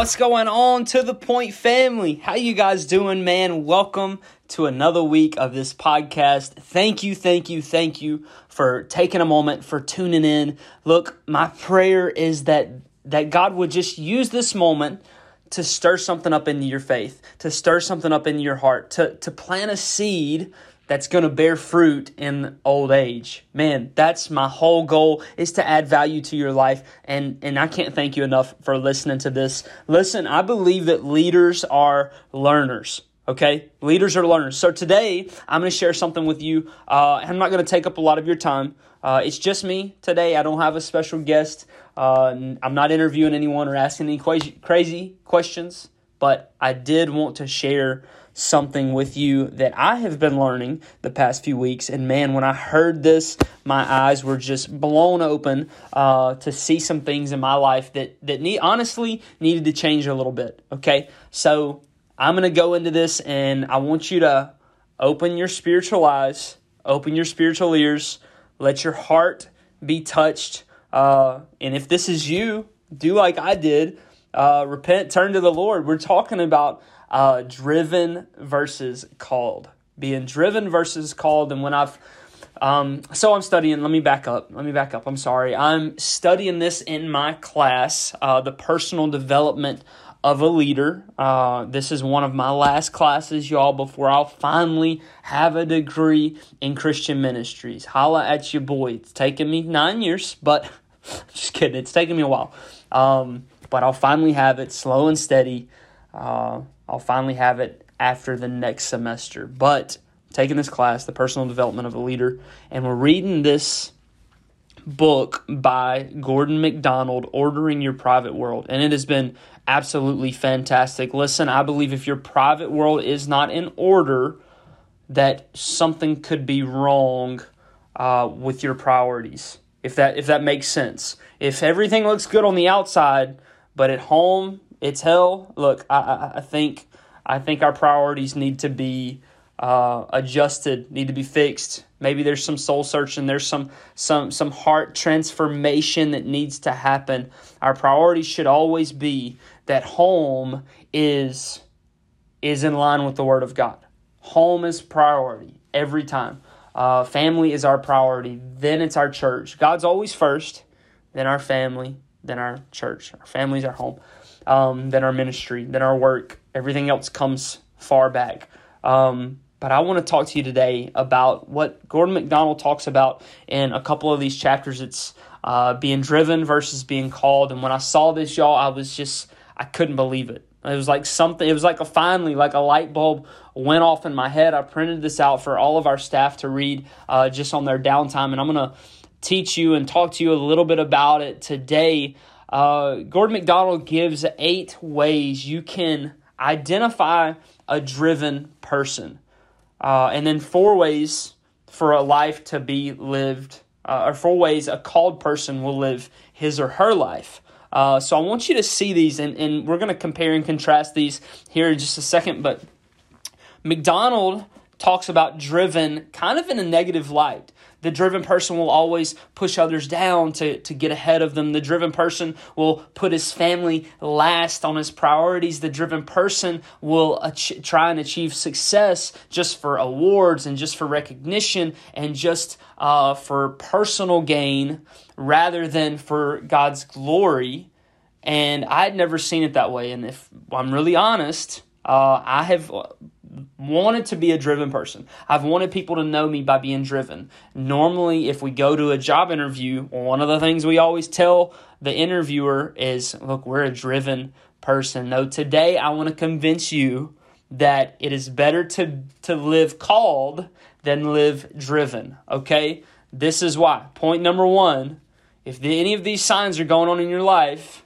What's going on to the Point family? How you guys doing, man? Welcome to another week of this podcast. Thank you, thank you, thank you for taking a moment for tuning in. Look, my prayer is that that God would just use this moment to stir something up into your faith, to stir something up in your heart, to to plant a seed that's going to bear fruit in old age. Man, that's my whole goal is to add value to your life and and I can't thank you enough for listening to this. Listen, I believe that leaders are learners. Okay, leaders are learners. So today I'm going to share something with you. Uh, I'm not going to take up a lot of your time. Uh, it's just me today. I don't have a special guest. Uh, I'm not interviewing anyone or asking any crazy questions, but I did want to share something with you that I have been learning the past few weeks. And man, when I heard this, my eyes were just blown open uh, to see some things in my life that that need honestly needed to change a little bit. Okay, so I'm gonna go into this, and I want you to open your spiritual eyes, open your spiritual ears, let your heart be touched. Uh, and if this is you, do like I did. Uh, repent, turn to the Lord. We're talking about uh, driven versus called. Being driven versus called. And when I've um, so I'm studying. Let me back up. Let me back up. I'm sorry. I'm studying this in my class, uh, the personal development of a leader. Uh, this is one of my last classes, y'all, before I'll finally have a degree in Christian ministries. Holla at your boy. It's taken me nine years, but just kidding. It's taken me a while. Um, but I'll finally have it slow and steady. Uh, I'll finally have it after the next semester. But taking this class, The Personal Development of a Leader, and we're reading this book by Gordon MacDonald, Ordering Your Private World. And it has been absolutely fantastic. Listen, I believe if your private world is not in order, that something could be wrong uh, with your priorities. If that if that makes sense. If everything looks good on the outside, but at home it's hell. Look, I, I, think I think our priorities need to be uh, adjusted, need to be fixed. Maybe there's some soul searching. There's some some some heart transformation that needs to happen. Our priority should always be that home is is in line with the Word of God. Home is priority every time. Uh, family is our priority. Then it's our church. God's always first. Then our family. Then our church. Our family's our home um, than our ministry, than our work. Everything else comes far back. Um, but I want to talk to you today about what Gordon MacDonald talks about in a couple of these chapters. It's uh, being driven versus being called. And when I saw this, y'all, I was just, I couldn't believe it. It was like something, it was like a finally, like a light bulb went off in my head. I printed this out for all of our staff to read uh, just on their downtime. And I'm going to teach you and talk to you a little bit about it today. Uh, Gordon MacDonald gives eight ways you can identify a driven person, uh, and then four ways for a life to be lived, uh, or four ways a called person will live his or her life. Uh, so I want you to see these, and, and we're going to compare and contrast these here in just a second. But MacDonald talks about driven kind of in a negative light. The driven person will always push others down to, to get ahead of them. The driven person will put his family last on his priorities. The driven person will ach- try and achieve success just for awards and just for recognition and just uh, for personal gain rather than for God's glory. And I'd never seen it that way. And if I'm really honest, uh, I have wanted to be a driven person. I've wanted people to know me by being driven. Normally, if we go to a job interview, one of the things we always tell the interviewer is, look, we're a driven person. No, today I want to convince you that it is better to, to live called than live driven. Okay? This is why. Point number one if the, any of these signs are going on in your life,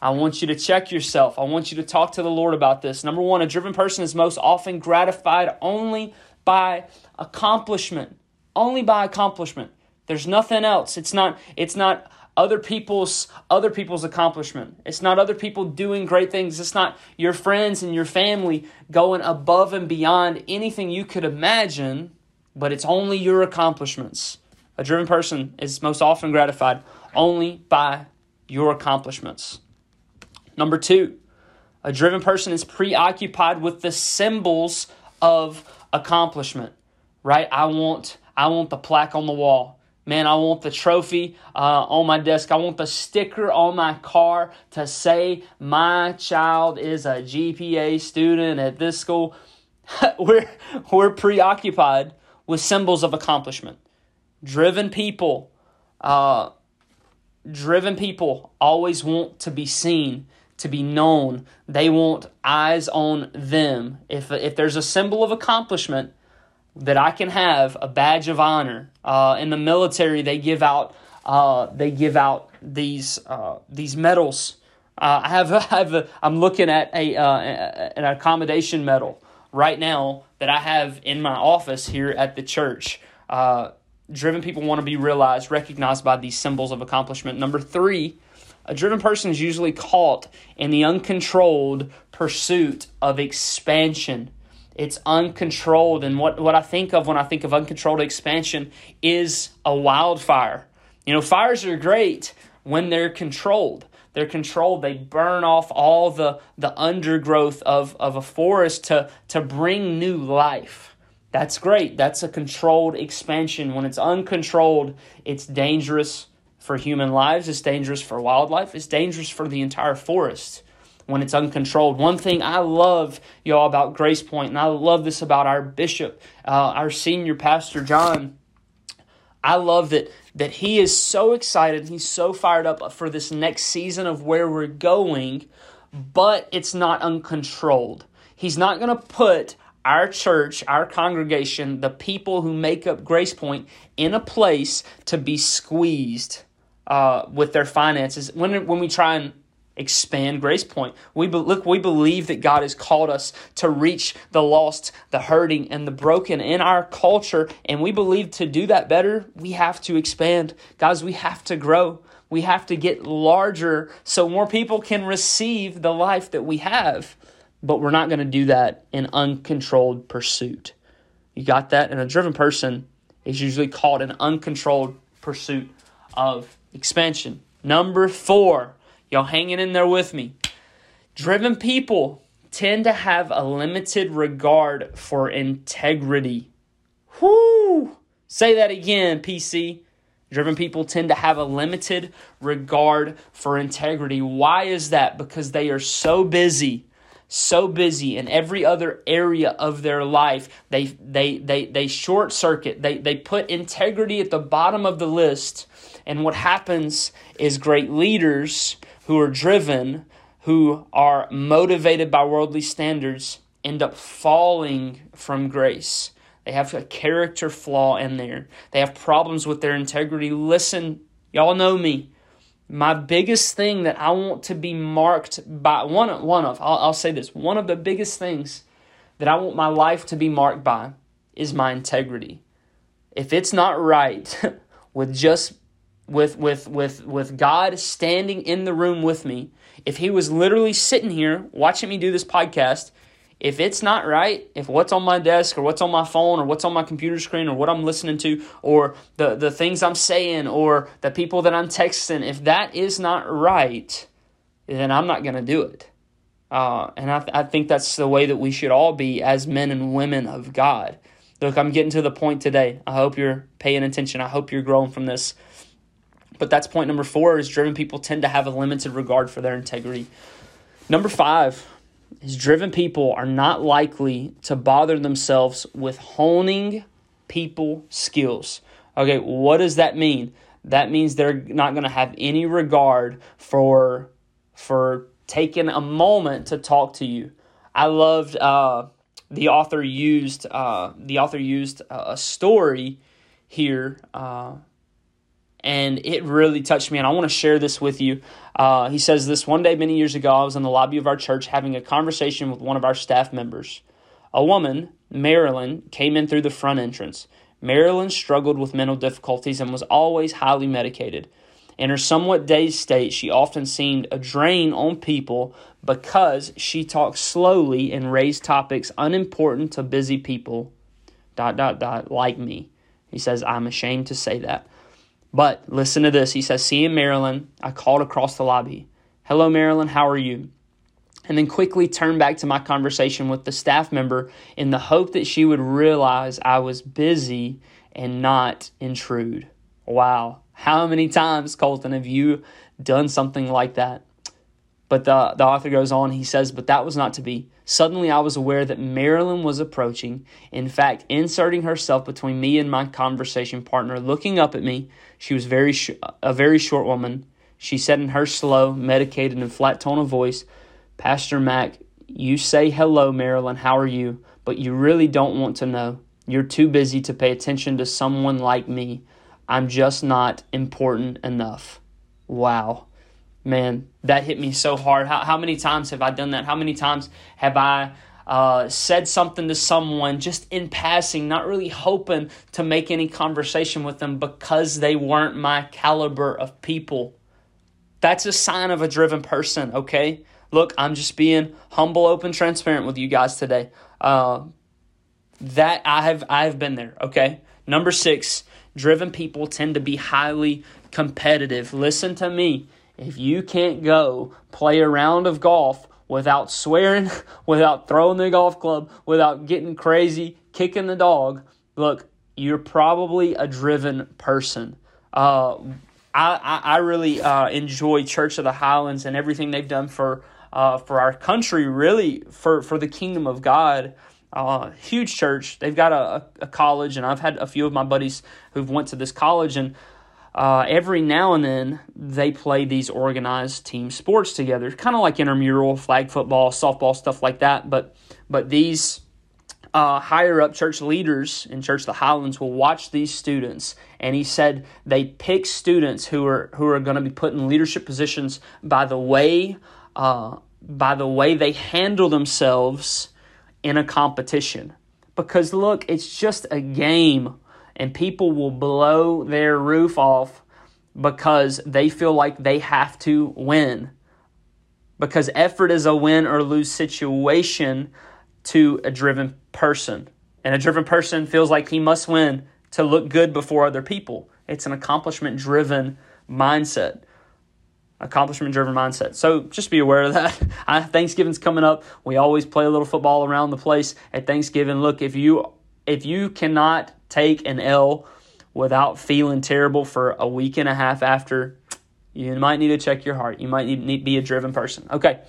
I want you to check yourself. I want you to talk to the Lord about this. Number one, a driven person is most often gratified only by accomplishment. Only by accomplishment. There's nothing else. It's not, it's not other people's other people's accomplishment. It's not other people doing great things. It's not your friends and your family going above and beyond anything you could imagine, but it's only your accomplishments. A driven person is most often gratified only by your accomplishments. Number two, A driven person is preoccupied with the symbols of accomplishment, right? I want I want the plaque on the wall. Man, I want the trophy uh, on my desk. I want the sticker on my car to say my child is a GPA student at this school. we're, we're preoccupied with symbols of accomplishment. Driven people, uh, driven people always want to be seen, to be known. They want eyes on them. If, if there's a symbol of accomplishment that I can have, a badge of honor, uh, in the military they give out uh, they give out these uh, these medals. Uh, I have, I have a, I'm looking at a uh, an accommodation medal right now that I have in my office here at the church. Uh, driven people want to be realized, recognized by these symbols of accomplishment. Number three, a driven person is usually caught in the uncontrolled pursuit of expansion. It's uncontrolled. And what, what I think of when I think of uncontrolled expansion is a wildfire. You know, fires are great when they're controlled. They're controlled. They burn off all the, the undergrowth of, of a forest to, to bring new life. That's great. That's a controlled expansion. When it's uncontrolled, it's dangerous for human lives, it's dangerous for wildlife, it's dangerous for the entire forest when it's uncontrolled. One thing I love, y'all, about Grace Point, and I love this about our bishop, uh, our senior pastor, John. I love that that he is so excited, he's so fired up for this next season of where we're going, but it's not uncontrolled. He's not going to put our church, our congregation, the people who make up Grace Point in a place to be squeezed uh, with their finances. When, when we try and expand Grace Point. We be, look, we believe that God has called us to reach the lost, the hurting, and the broken in our culture, and we believe to do that better, we have to expand. Guys, we have to grow. We have to get larger so more people can receive the life that we have. But we're not going to do that in uncontrolled pursuit. You got that? And a driven person is usually called an uncontrolled pursuit of expansion. Number four, Y'all hanging in there with me. Driven people tend to have a limited regard for integrity. Whoo! Say that again, PC. Driven people tend to have a limited regard for integrity. Why is that? Because they are so busy, so busy in every other area of their life. They they they they short circuit. They they put integrity at the bottom of the list. And what happens is great leaders who are driven, who are motivated by worldly standards, end up falling from grace. They have a character flaw in there. They have problems with their integrity. Listen, y'all know me. My biggest thing that I want to be marked by one one of I'll, I'll say this one of the biggest things that I want my life to be marked by is my integrity. If it's not right with just with with with with God standing in the room with me, if he was literally sitting here watching me do this podcast, if it's not right, if what's on my desk or what's on my phone or what's on my computer screen or what I'm listening to or the the things I'm saying or the people that I'm texting, if that is not right, then I'm not going to do it. Uh, and I, th- I think that's the way that we should all be as men and women of God. Look, I'm getting to the point today. I hope you're paying attention. I hope you're growing from this. But that's point number four is driven people tend to have a limited regard for their integrity. Number five is driven people are not likely to bother themselves with honing people skills. Okay, what does that mean? That means they're not going to have any regard for for taking a moment to talk to you. I loved uh, the author used uh, the author used a story here uh, and it really touched me. And I want to share this with you. Uh, he says this one day, many years ago, I was in the lobby of our church having a conversation with one of our staff members. A woman, Marilyn, came in through the front entrance. Marilyn struggled with mental difficulties and was always highly medicated. In her somewhat dazed state, she often seemed a drain on people because she talked slowly and raised topics unimportant to busy people. Dot dot dot like me. He says, I'm ashamed to say that. But listen to this. He says, Seeing Marilyn, I called across the lobby. Hello, Marilyn, how are you? and then quickly turned back to my conversation with the staff member in the hope that she would realize I was busy and not intrude. Wow. How many times, Colton, have you done something like that? But the, the author goes on, he says, But that was not to be. Suddenly I was aware that Marilyn was approaching, in fact, inserting herself between me and my conversation partner, looking up at me. She was very sh- a very short woman. She said in her slow, medicated, and flat tone of voice, Pastor Mac, you say hello, Marilyn, how are you? But you really don't want to know. You're too busy to pay attention to someone like me. I'm just not important enough. Wow man, that hit me so hard. How, how many times have I done that? How many times have I uh, said something to someone just in passing, not really hoping to make any conversation with them because they weren't my caliber of people? That's a sign of a driven person, okay? Look, I'm just being humble, open, transparent with you guys today. Uh, that I have I have been there, okay? Number six, driven people tend to be highly competitive. Listen to me if you can't go play a round of golf without swearing, without throwing the golf club, without getting crazy, kicking the dog, look, you're probably a driven person. Uh, I, I, really uh, enjoy Church of the Highlands and everything they've done for uh, for our country, really for, for the kingdom of God. Uh, huge church. They've got a, a college, and I've had a few of my buddies who've went to this college, and uh, every now and then they play these organized team sports together, kind of like intramural, flag football, softball, stuff like that. But but these uh, higher up church leaders in Church of the Highlands will watch these students, and he said they pick students who are who are going to be put in leadership positions by the way uh, by the way they handle themselves in a competition. Because look, it's just a game and people will blow their roof off because they feel like they have to win. Because effort is a win or lose situation to a driven person. And a driven person feels like he must win to look good before other people. It's an accomplishment driven mindset. Accomplishment driven mindset. So just be aware of that. Thanksgiving's coming up. We always play a little football around the place at Thanksgiving. Look, if you if you cannot take an L without feeling terrible for a week and a half after, you might need to check your heart. You might need be a driven person. Okay.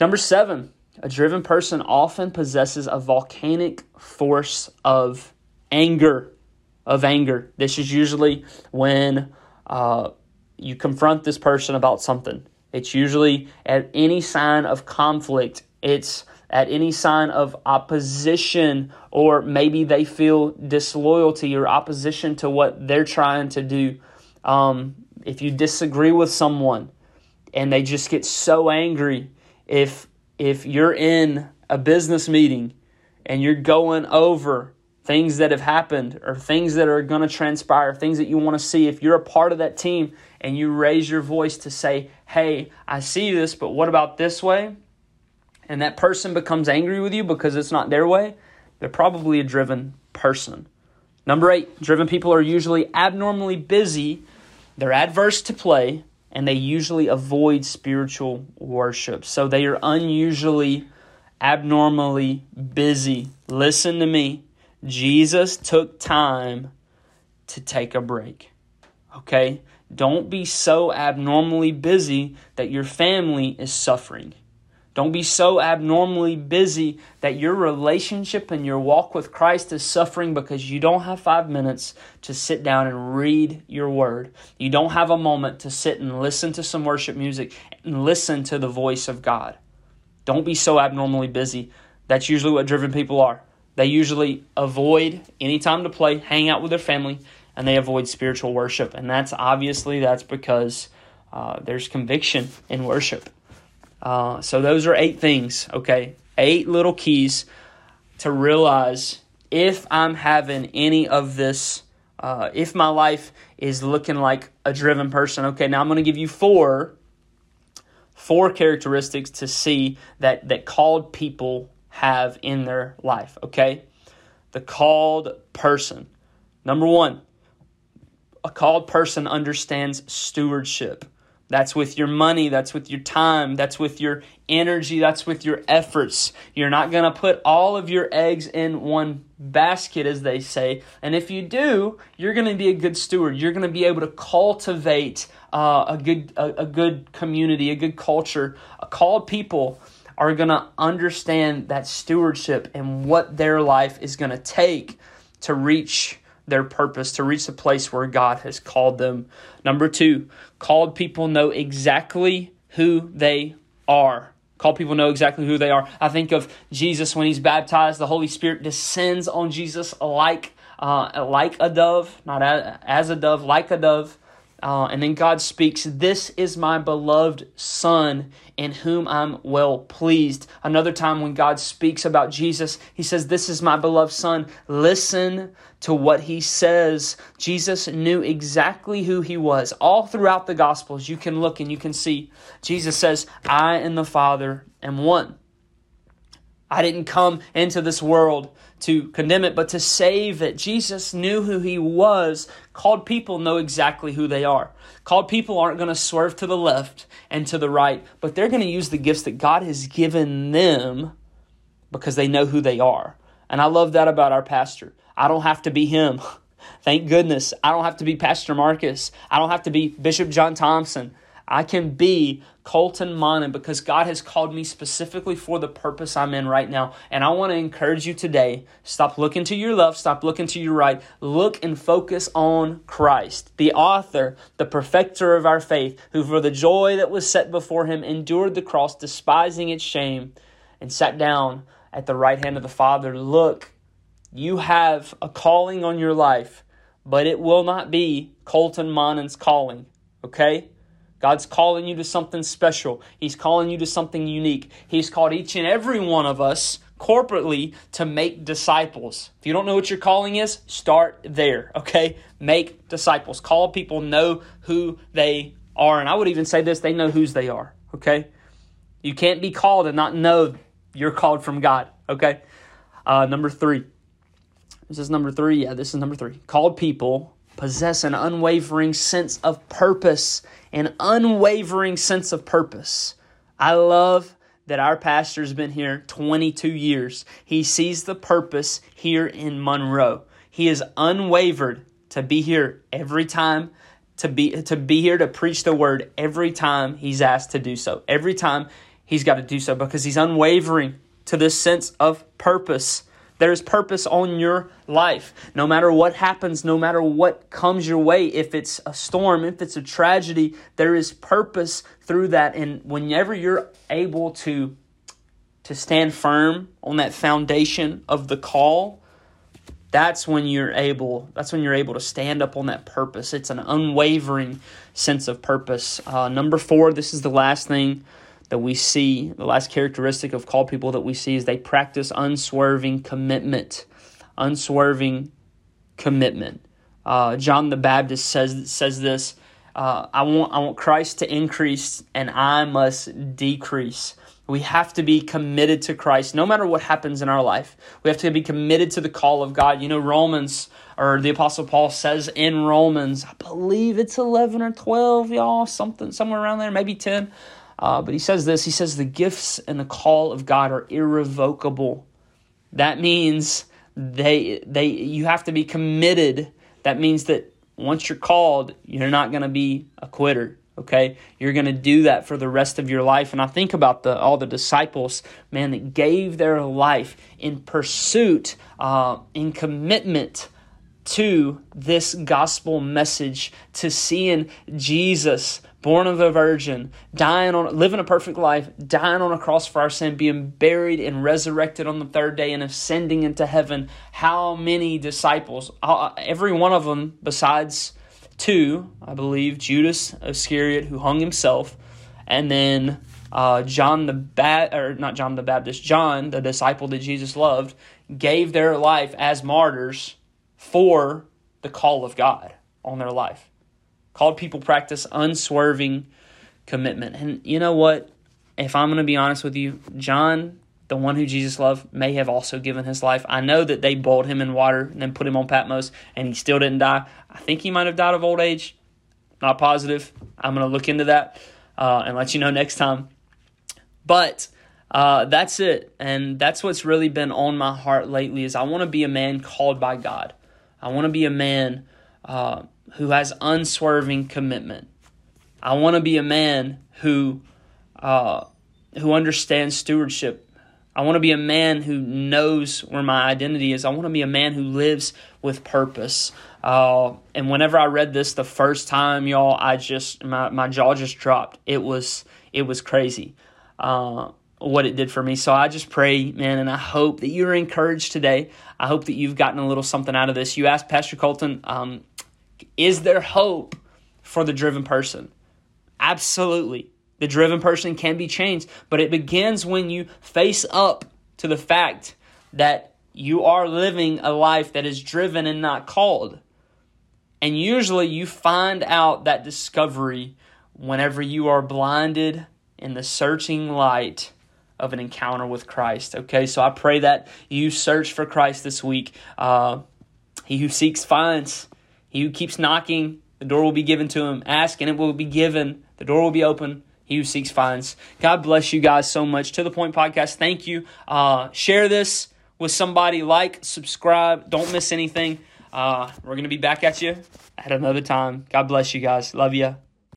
Number seven, a driven person often possesses a volcanic force of anger. Of anger. This is usually when uh, you confront this person about something. It's usually at any sign of conflict. It's at any sign of opposition, or maybe they feel disloyalty or opposition to what they're trying to do. Um, if you disagree with someone and they just get so angry, if if you're in a business meeting and you're going over things that have happened or things that are going to transpire, things that you want to see, if you're a part of that team and you raise your voice to say, Hey, I see this, but what about this way? And that person becomes angry with you because it's not their way, they're probably a driven person. Number eight, driven people are usually abnormally busy, they're adverse to play, and they usually avoid spiritual worship. So they are unusually, abnormally busy. Listen to me. Jesus took time to take a break. Okay? Don't be so abnormally busy that your family is suffering. Don't be so abnormally busy that your relationship and your walk with Christ is suffering because you don't have five minutes to sit down and read your word. You don't have a moment to sit and listen to some worship music and listen to the voice of God. Don't be so abnormally busy. That's usually what driven people are. They usually avoid any time to play, hang out with their family, and they avoid spiritual worship. And that's obviously that's because uh, there's conviction in worship. Uh, so those are eight things, okay? Eight little keys to realize if I'm having any of this, uh, if my life is looking like a driven person. Okay, now I'm going to give you four, four characteristics to see that that called people have in their life. Okay, the called person. Number one, a called person understands stewardship. That's with your money, that's with your time, that's with your energy, that's with your efforts. You're not going to put all of your eggs in one basket, as they say. And if you do, you're going to be a good steward. You're going to be able to cultivate uh, a good a, a good community, a good culture. A called people are going to understand that stewardship and what their life is going to take to reach their purpose, to reach the place where God has called them. Number two, called people know exactly who they are. Called people know exactly who they are. I think of Jesus when he's baptized, the Holy Spirit descends on Jesus like uh, like a dove, not as a dove, like a dove. Uh, and then God speaks, This is my beloved Son in whom I'm well pleased. Another time when God speaks about Jesus, he says, This is my beloved Son. Listen to what he says. Jesus knew exactly who he was. All throughout the Gospels, you can look and you can see Jesus says, I and the Father am one. I didn't come into this world to condemn it, but to save it. Jesus knew who he was. Called people know exactly who they are. Called people aren't going to swerve to the left and to the right, but they're going to use the gifts that God has given them because they know who they are. And I love that about our pastor. I don't have to be him. Thank goodness. I don't have to be Pastor Marcus. I don't have to be Bishop John Thompson. I can be Colton Monin because God has called me specifically for the purpose I'm in right now. And I want to encourage you today stop looking to your left, stop looking to your right. Look and focus on Christ, the author, the perfecter of our faith, who for the joy that was set before him endured the cross, despising its shame, and sat down at the right hand of the Father. Look, you have a calling on your life, but it will not be Colton Monin's calling, okay? God's calling you to something special. He's calling you to something unique. He's called each and every one of us corporately to make disciples. If you don't know what your calling is, start there, okay? Make disciples. Call people know who they are. And I would even say this they know whose they are, okay? You can't be called and not know you're called from God, okay? Uh, number three. This is number three. Yeah, this is number three. Called people possess an unwavering sense of purpose, an unwavering sense of purpose. I love that our pastor's been here 22 years. He sees the purpose here in Monroe. He is unwavered to be here every time to be to be here to preach the word every time he's asked to do so. Every time he's got to do so because he's unwavering to this sense of purpose. There's purpose on your life. No matter what happens, no matter what comes your way, if it's a storm, if it's a tragedy, there is purpose through that. And whenever you're able to to stand firm on that foundation of the call, that's when you're able that's when you're able to stand up on that purpose. It's an unwavering sense of purpose. Uh, number four, this is the last thing that we see, the last characteristic of called people that we see is they practice unswerving commitment. Unswerving commitment. Uh, John the Baptist says says this. Uh, I want I want Christ to increase and I must decrease. We have to be committed to Christ no matter what happens in our life. We have to be committed to the call of God. You know, Romans or the Apostle Paul says in Romans, I believe it's 11 or 12, y'all, something somewhere around there, maybe 10. Uh, but he says this he says, the gifts and the call of God are irrevocable. That means they, they, you have to be committed. That means that once you're called, you're not going to be a quitter. Okay, you're going to do that for the rest of your life. And I think about the all the disciples, man, that gave their life in pursuit, uh, in commitment to this gospel message, to seeing Jesus born of a virgin, dying on living a perfect life, dying on a cross for our sin, being buried and resurrected on the third day and ascending into heaven. How many disciples? Uh, every one of them besides two, I believe, Judas Iscariot who hung himself, and then uh, John the Bat or not John the Baptist, John, the disciple that Jesus loved, gave their life as martyrs for the call of God on their life. Called people practice unswerving commitment. And you know what? If I'm going to be honest with you, John, the one who Jesus loved, may have also given his life. I know that they boiled him in water and then put him on Patmos and he still didn't die. I think he might have died of old age. Not positive. I'm going to look into that uh, and let you know next time. But uh, that's it, and that's what's really been on my heart lately. Is I want to be a man called by God. I want to be a man uh, who has unswerving commitment. I want to be a man who uh, who understands stewardship. I want to be a man who knows where my identity is. I want to be a man who lives with purpose. Uh, and whenever I read this the first time, y'all, I just my, my jaw just dropped. It was it was crazy uh, what it did for me. So I just pray, man, and I hope that you're encouraged today. I hope that you've gotten a little something out of this. You asked Pastor Colton, um, is there hope for the driven person? Absolutely. The driven person can be changed, but it begins when you face up to the fact that you are living a life that is driven and not called. And usually you find out that discovery whenever you are blinded in the searching light of an encounter with Christ. Okay, so I pray that you search for Christ this week. Uh, he who seeks finds, he who keeps knocking, the door will be given to him. Ask and it will be given, the door will be open. He who seeks finds. God bless you guys so much. To the Point Podcast, thank you. Uh, share this with somebody. Like, subscribe. Don't miss anything. Uh, we're going to be back at you at another time. God bless you guys. Love you.